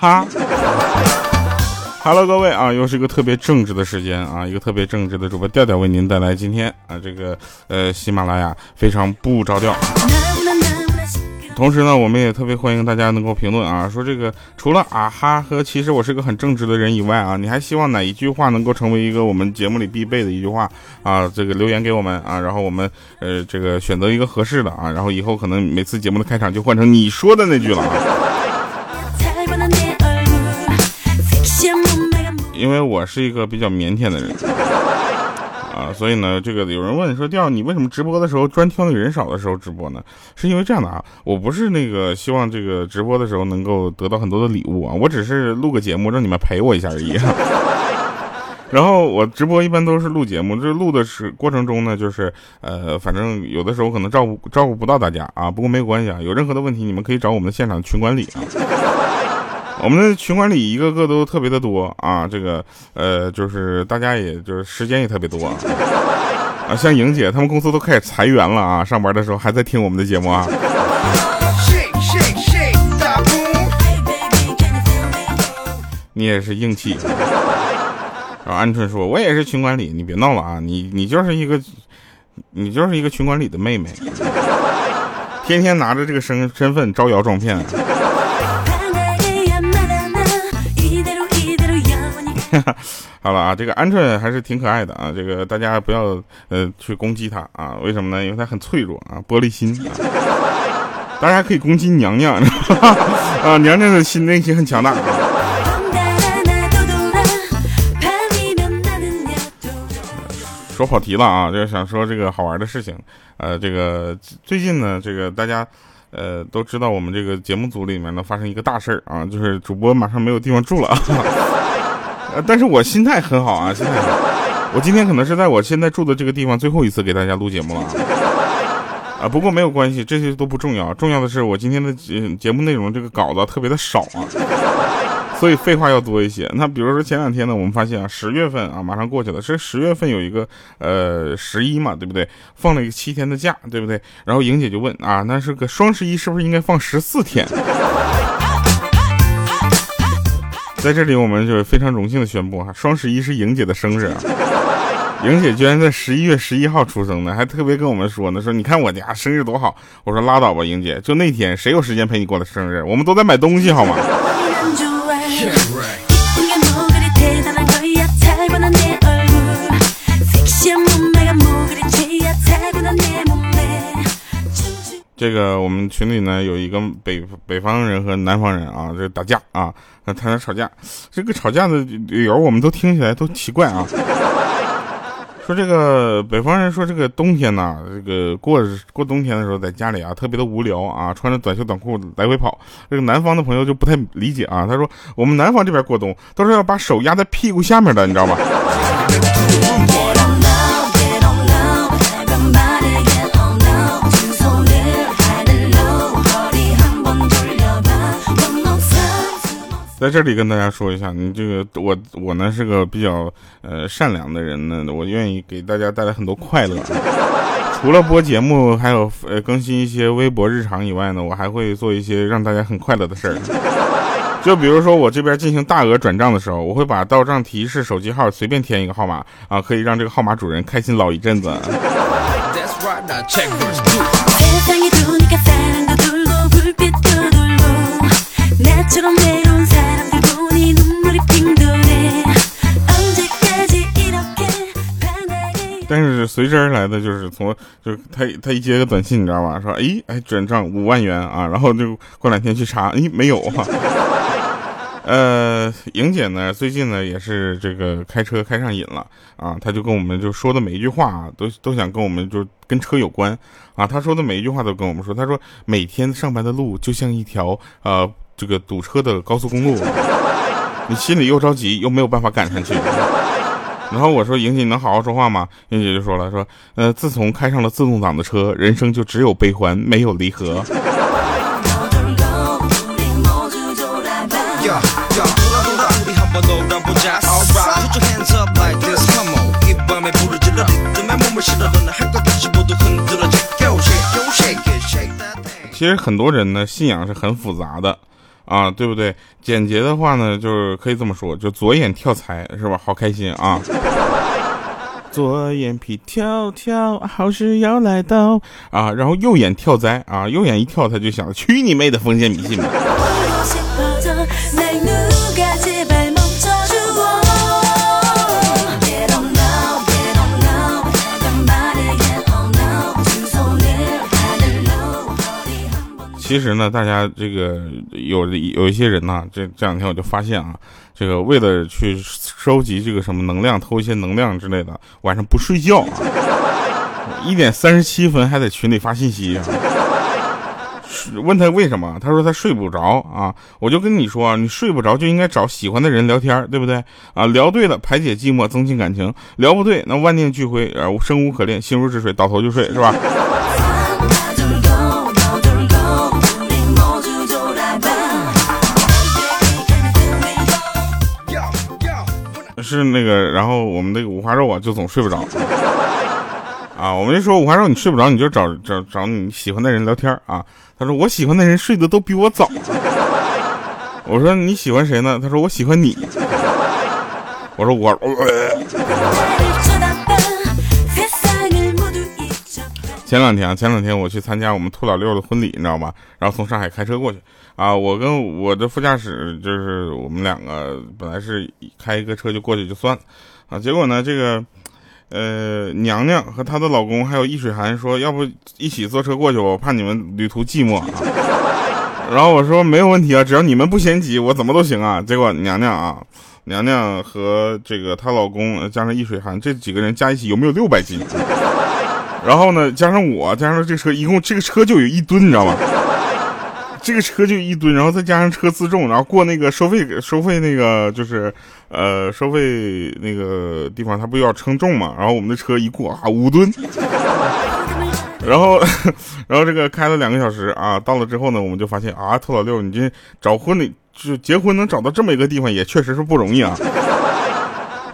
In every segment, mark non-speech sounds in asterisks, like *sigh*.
哈，Hello，各位啊，又是一个特别正直的时间啊，一个特别正直的主播调调为您带来今天啊这个呃喜马拉雅非常不着调。同时呢，我们也特别欢迎大家能够评论啊，说这个除了啊哈和其实我是个很正直的人以外啊，你还希望哪一句话能够成为一个我们节目里必备的一句话啊？这个留言给我们啊，然后我们呃这个选择一个合适的啊，然后以后可能每次节目的开场就换成你说的那句了啊。因为我是一个比较腼腆的人。*laughs* 啊，所以呢，这个有人问说，调你为什么直播的时候专挑那个人少的时候直播呢？是因为这样的啊，我不是那个希望这个直播的时候能够得到很多的礼物啊，我只是录个节目让你们陪我一下而已。*laughs* 然后我直播一般都是录节目，这录的是过程中呢，就是呃，反正有的时候可能照顾照顾不到大家啊，不过没有关系啊，有任何的问题你们可以找我们的现场群管理啊。我们的群管理一个个都特别的多啊，这个呃，就是大家也就是时间也特别多啊，像莹姐他们公司都开始裁员了啊，上班的时候还在听我们的节目啊。你也是硬气。然后鹌鹑说：“我也是群管理，你别闹了啊，你你就是一个，你就是一个群管理的妹妹，天天拿着这个身身份招摇撞骗。” *laughs* 好了啊，这个鹌鹑还是挺可爱的啊，这个大家不要呃去攻击它啊，为什么呢？因为它很脆弱啊，玻璃心。大家可以攻击娘娘 *laughs* 啊，娘娘的心内心很强大。说跑题了啊，就是想说这个好玩的事情。呃，这个最近呢，这个大家呃都知道，我们这个节目组里面呢发生一个大事儿啊，就是主播马上没有地方住了。呃但是我心态很好啊，心态好。我今天可能是在我现在住的这个地方最后一次给大家录节目了啊。不过没有关系，这些都不重要，重要的是我今天的节节目内容这个稿子特别的少啊，所以废话要多一些。那比如说前两天呢，我们发现啊，十月份啊马上过去了，是十月份有一个呃十一嘛，对不对？放了一个七天的假，对不对？然后莹姐就问啊，那是个双十一，是不是应该放十四天？*laughs* 在这里，我们就是非常荣幸的宣布哈，双十一是莹姐的生日啊！*laughs* 莹姐居然在十一月十一号出生的，还特别跟我们说呢，说你看我家生日多好。我说拉倒吧，莹姐，就那天谁有时间陪你过的生日？我们都在买东西好吗？*laughs* 这个我们群里呢有一个北北方人和南方人啊，这打架啊，他俩吵架，这个吵架的理由我们都听起来都奇怪啊。*laughs* 说这个北方人说这个冬天呐，这个过过冬天的时候在家里啊特别的无聊啊，穿着短袖短裤来回跑。这个南方的朋友就不太理解啊，他说我们南方这边过冬都是要把手压在屁股下面的，你知道吧？在这里跟大家说一下，你这个我我呢是个比较呃善良的人呢，我愿意给大家带来很多快乐。除了播节目，还有呃更新一些微博日常以外呢，我还会做一些让大家很快乐的事儿。就比如说我这边进行大额转账的时候，我会把到账提示手机号随便填一个号码啊，可以让这个号码主人开心老一阵子。但是随之而来的就是从就是他他一接个短信，你知道吧？说哎哎转账五万元啊，然后就过两天去查，哎没有啊。*laughs* 呃，莹姐呢最近呢也是这个开车开上瘾了啊，她就跟我们就说的每一句话啊，都都想跟我们就跟车有关啊。她说的每一句话都跟我们说，她说每天上班的路就像一条呃这个堵车的高速公路，你心里又着急又没有办法赶上去。然后我说：“莹姐，你能好好说话吗？”莹姐就说了：“说，呃，自从开上了自动挡的车，人生就只有悲欢，没有离合。”其实很多人呢，信仰是很复杂的。啊，对不对？简洁的话呢，就是可以这么说，就左眼跳财是吧？好开心啊！*laughs* 左眼皮跳跳，好事要来到啊！然后右眼跳灾啊，右眼一跳，他就想去你妹的封建迷信吧！*laughs* 其实呢，大家这个有有一些人呢，这这两天我就发现啊，这个为了去收集这个什么能量，偷一些能量之类的，晚上不睡觉，一点三十七分还在群里发信息，问他为什么，他说他睡不着啊，我就跟你说，你睡不着就应该找喜欢的人聊天，对不对啊？聊对了排解寂寞，增进感情；聊不对，那万念俱灰，呃，生无可恋，心如止水，倒头就睡，是吧？是那个，然后我们那个五花肉啊，就总睡不着啊。我们就说五花肉，你睡不着，你就找找找你喜欢的人聊天啊。他说我喜欢的人睡得都比我早。我说你喜欢谁呢？他说我喜欢你。我说我。前两天啊，前两天我去参加我们兔老六的婚礼，你知道吧？然后从上海开车过去啊，我跟我的副驾驶就是我们两个本来是开一个车就过去就算了啊，结果呢，这个呃娘娘和她的老公还有易水寒说，要不一起坐车过去吧，我怕你们旅途寂寞。啊。然后我说没有问题啊，只要你们不嫌挤，我怎么都行啊。结果娘娘啊，娘娘和这个她老公加上易水寒这几个人加一起有没有六百斤？*laughs* 然后呢，加上我，加上这车，一共这个车就有一吨，你知道吗？这个车就一吨，然后再加上车自重，然后过那个收费收费那个就是，呃，收费那个地方，他不要称重嘛？然后我们的车一过啊，五吨。*laughs* 然后，*laughs* 然后这个开了两个小时啊，到了之后呢，我们就发现啊，兔老六，你这找婚礼就结婚能找到这么一个地方，也确实是不容易啊。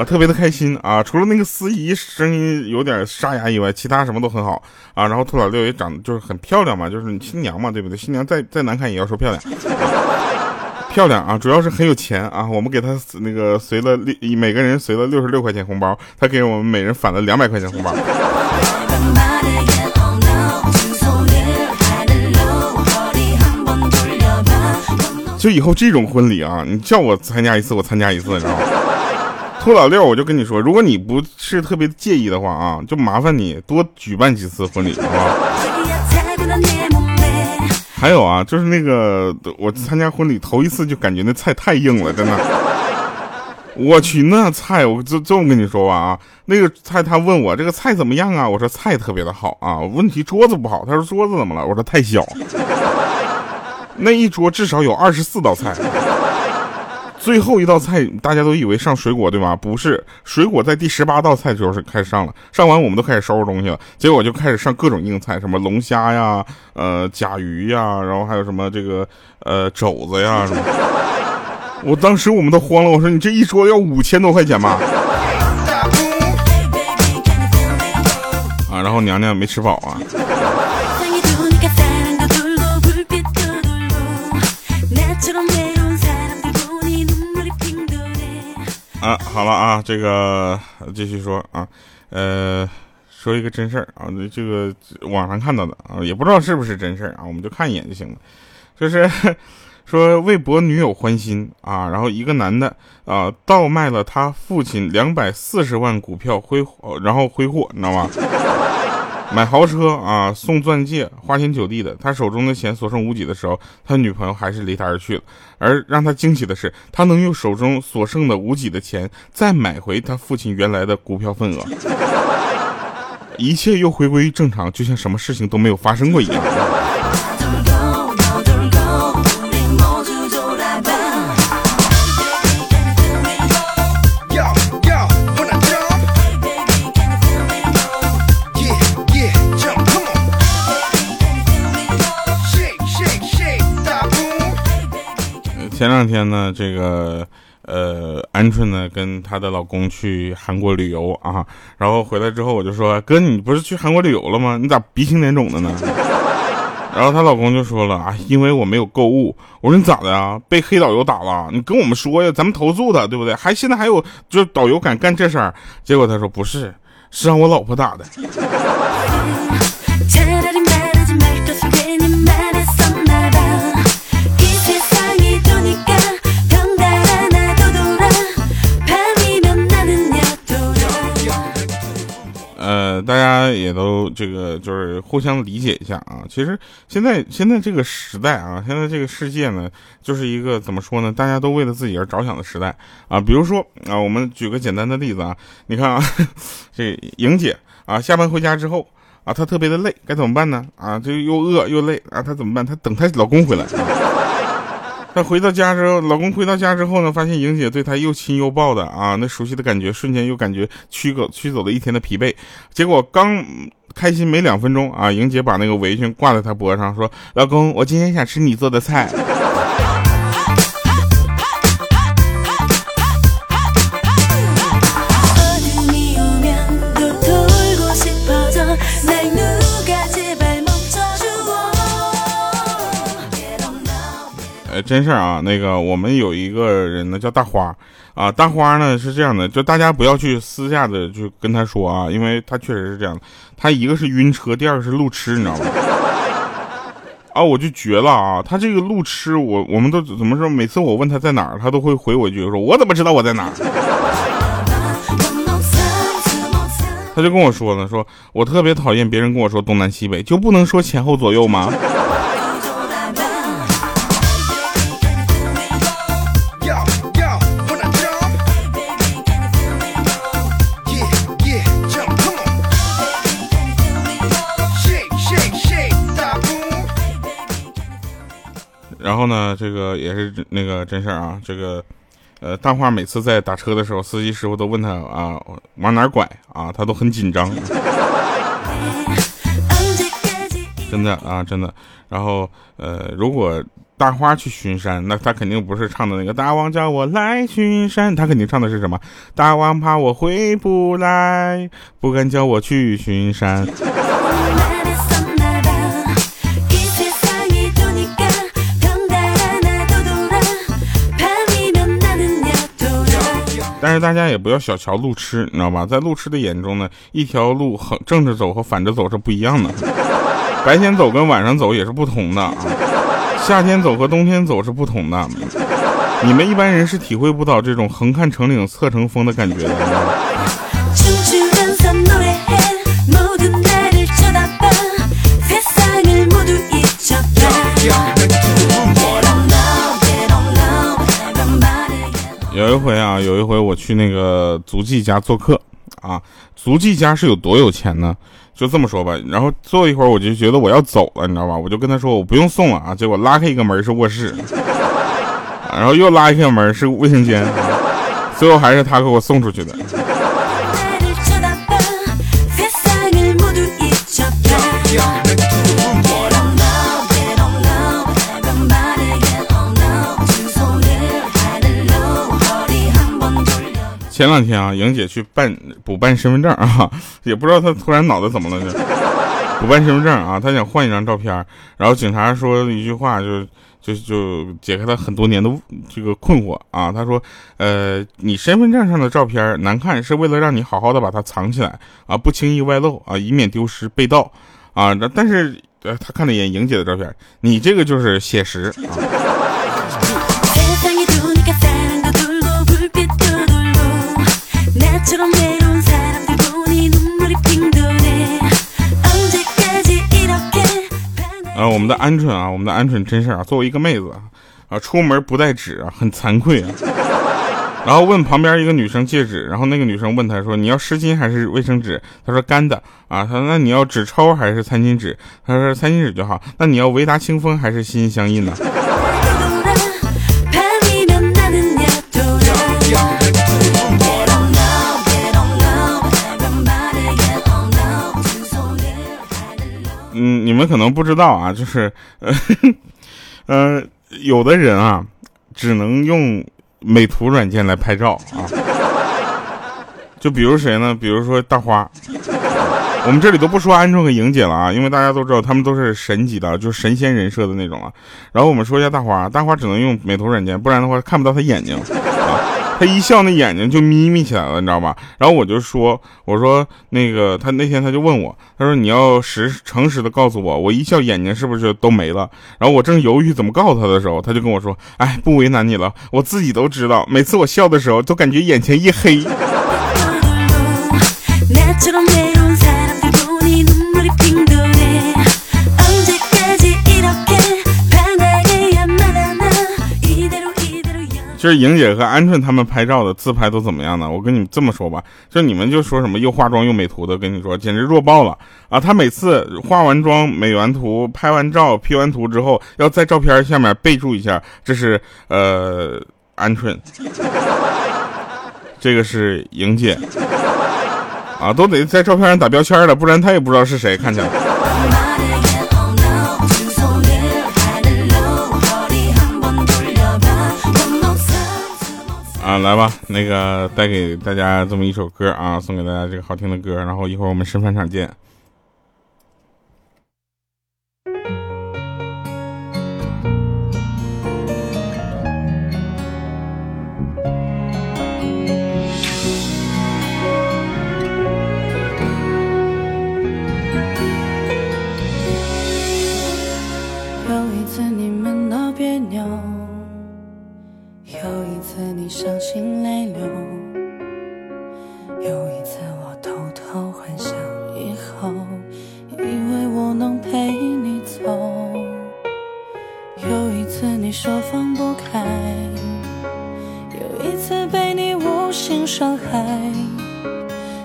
啊，特别的开心啊！除了那个司仪声音有点沙哑以外，其他什么都很好啊。然后兔老六也长得就是很漂亮嘛，就是你新娘嘛，对不对？新娘再再难看也要说漂亮，漂亮啊！主要是很有钱啊。我们给他那个随了六，每个人随了六十六块钱红包，他给我们每人返了两百块钱红包。就以后这种婚礼啊，你叫我参加一次，我参加一次，你知道吗？兔老六，我就跟你说，如果你不是特别介意的话啊，就麻烦你多举办几次婚礼，好吧？还有啊，就是那个我参加婚礼头一次就感觉那菜太硬了，真的。我去，那菜我就这么跟你说吧啊，那个菜他问我这个菜怎么样啊？我说菜特别的好啊，问题桌子不好。他说桌子怎么了？我说太小。那一桌至少有二十四道菜。最后一道菜，大家都以为上水果对吧？不是，水果在第十八道菜的时候是开始上了。上完我们都开始收拾东西了，结果就开始上各种硬菜，什么龙虾呀、呃甲鱼呀，然后还有什么这个呃肘子呀什么。我当时我们都慌了，我说你这一桌要五千多块钱吧？啊，然后娘娘没吃饱啊。啊，好了啊，这个继续说啊，呃，说一个真事儿啊，这个网上看到的啊，也不知道是不是真事儿啊，我们就看一眼就行了。就是说为博女友欢心啊，然后一个男的啊，倒卖了他父亲两百四十万股票挥，然后挥霍，你知道吗？买豪车啊，送钻戒，花天酒地的。他手中的钱所剩无几的时候，他女朋友还是离他而去了。而让他惊喜的是，他能用手中所剩的无几的钱，再买回他父亲原来的股票份额，*laughs* 一切又回归于正常，就像什么事情都没有发生过一样。前两天呢，这个呃，鹌鹑呢跟她的老公去韩国旅游啊，然后回来之后我就说，哥，你不是去韩国旅游了吗？你咋鼻青脸肿的呢？*laughs* 然后她老公就说了啊，因为我没有购物。我说你咋的啊？被黑导游打了？你跟我们说呀，咱们投诉他，对不对？还现在还有就是导游敢干这事儿？结果他说不是，是让我老婆打的。*laughs* 呃，大家也都这个就是互相理解一下啊。其实现在现在这个时代啊，现在这个世界呢，就是一个怎么说呢？大家都为了自己而着想的时代啊。比如说啊，我们举个简单的例子啊，你看啊，*laughs* 这莹姐啊，下班回家之后啊，她特别的累，该怎么办呢？啊，这又饿又累啊，她怎么办？她等她老公回来。*laughs* 她回到家之后，老公回到家之后呢，发现莹姐对他又亲又抱的啊，那熟悉的感觉瞬间又感觉驱走驱走了一天的疲惫。结果刚开心没两分钟啊，莹姐把那个围裙挂在他脖上，说：“老公，我今天想吃你做的菜。”真事儿啊，那个我们有一个人呢叫大花啊，大花呢是这样的，就大家不要去私下的就跟他说啊，因为他确实是这样的，他一个是晕车，第二个是路痴，你知道吗？*laughs* 啊，我就绝了啊，他这个路痴，我我们都怎么说？每次我问他在哪儿，他都会回我一句说：“我怎么知道我在哪儿？” *laughs* 他就跟我说呢，说我特别讨厌别人跟我说东南西北，就不能说前后左右吗？然后呢，这个也是那个真事儿啊。这个，呃，大花每次在打车的时候，司机师傅都问他啊，往哪拐啊，他都很紧张。真的啊，真的。然后，呃，如果大花去巡山，那他肯定不是唱的那个大王叫我来巡山，他肯定唱的是什么？大王怕我回不来，不敢叫我去巡山。但是大家也不要小瞧路痴，你知道吧？在路痴的眼中呢，一条路横正着走和反着走是不一样的，*laughs* 白天走跟晚上走也是不同的啊，夏天走和冬天走是不同的。你们一般人是体会不到这种横看成岭侧成峰的感觉的。有一回啊，有一回我去那个足迹家做客啊，足迹家是有多有钱呢？就这么说吧，然后坐一会儿我就觉得我要走了，你知道吧？我就跟他说我不用送了啊，结果拉开一个门是卧室，*laughs* 然后又拉一个门是卫生间，最后还是他给我送出去的。前两天啊，莹姐去办补办身份证啊，*laughs* 也不知道她突然脑子怎么了，就补办身份证啊，她想换一张照片，然后警察说一句话，就就就解开她很多年的这个困惑啊。他说，呃，你身份证上的照片难看，是为了让你好好的把它藏起来啊，不轻易外露啊，以免丢失被盗啊。但是呃，他看了一眼莹姐的照片，你这个就是写实啊。啊，我们的鹌鹑啊，我们的鹌鹑真是啊，作为一个妹子啊，啊出门不带纸啊，很惭愧啊。*laughs* 然后问旁边一个女生借纸，然后那个女生问他说：“你要湿巾还是卫生纸？”他说：“干的。”啊，他说：“那你要纸抽还是餐巾纸？”他说：“餐巾纸就好。”那你要维达清风还是心心相印呢？你们可能不知道啊，就是，呃，呃，有的人啊，只能用美图软件来拍照啊。就比如谁呢？比如说大花，我们这里都不说鹌鹑和莹姐了啊，因为大家都知道他们都是神级的，就是神仙人设的那种了。然后我们说一下大花，大花只能用美图软件，不然的话看不到她眼睛。他一笑，那眼睛就眯眯起来了，你知道吧？然后我就说，我说那个他那天他就问我，他说你要实诚实的告诉我，我一笑眼睛是不是都没了？然后我正犹豫怎么告诉他的时候，他就跟我说，哎，不为难你了，我自己都知道，每次我笑的时候都感觉眼前一黑。就是莹姐和鹌鹑他们拍照的自拍都怎么样呢？我跟你们这么说吧，就你们就说什么又化妆又美图的，跟你说简直弱爆了啊！他每次化完妆、美完图、拍完照、P 完图之后，要在照片下面备注一下，这是呃鹌鹑，这个是莹姐，啊，都得在照片上打标签了，不然他也不知道是谁，看起来。啊，来吧，那个带给大家这么一首歌啊，送给大家这个好听的歌，然后一会儿我们示范场见。次你说放不开，又一次被你无心伤害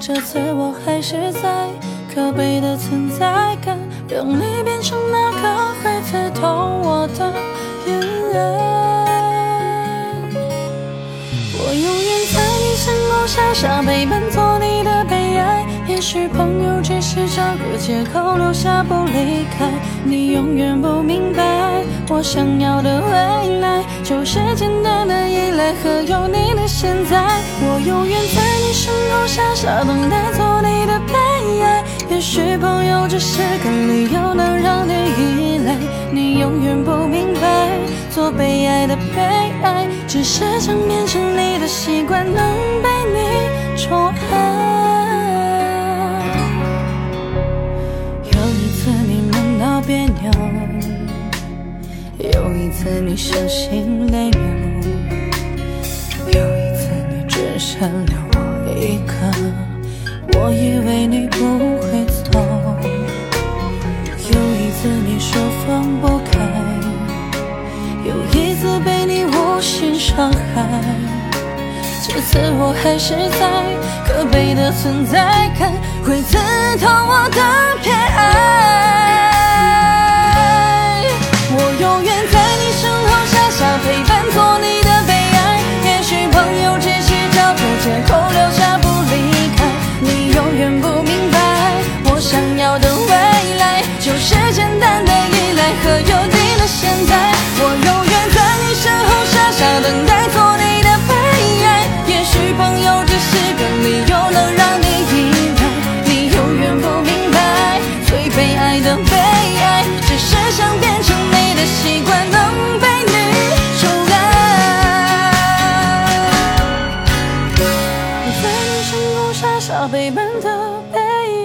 这次我还是在可悲的存在感，让你变成那个会刺痛我的眼泪。我永远在你身后傻傻陪伴，做你的悲哀。也许朋友只是找个借口留下不离开，你永远不明白，我想要的未来就是简单的依赖和有你的现在。我永远在你身后傻傻等待，做你的悲哀。也许朋友只是个理由，能让你依赖。你永远不明白，做被爱的悲哀，只是想变成你的习惯，能被你宠爱。次你伤心泪流，有一次你只剩留我一个，我以为你不会走，有一次你说放不开，有一次被你无心伤害，这次我还是在可悲的存在感，会刺痛我的偏爱。现在。我永远在你身后傻傻等待，做你的悲哀。也许朋友只是个理由，能让你依赖。你永远不明白，最悲哀的悲哀，只是想变成你的。习惯能被你宠爱，在你身后傻傻陪伴的悲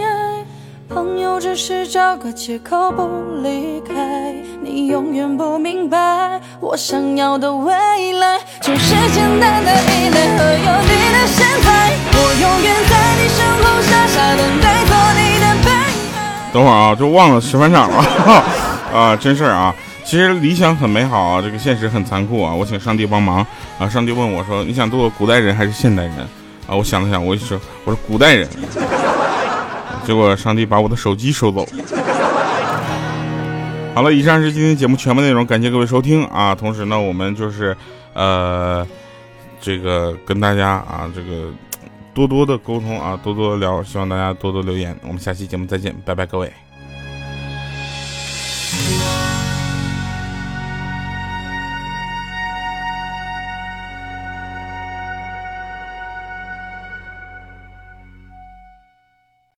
哀，朋友只是找个借口不离开。你永远不明白，我想要的未来就是简单的依赖和有你的现在。我永远在你身后傻傻等待，做你的悲哀。等会儿啊，就忘了吃饭场了 *laughs* 啊，真事儿啊。其实理想很美好啊，这个现实很残酷啊！我请上帝帮忙啊！上帝问我说：“你想做古代人还是现代人？”啊，我想了想，我就说：“我是古代人。”结果上帝把我的手机收走。好了，以上是今天节目全部内容，感谢各位收听啊！同时呢，我们就是呃，这个跟大家啊，这个多多的沟通啊，多多聊，希望大家多多留言。我们下期节目再见，拜拜，各位。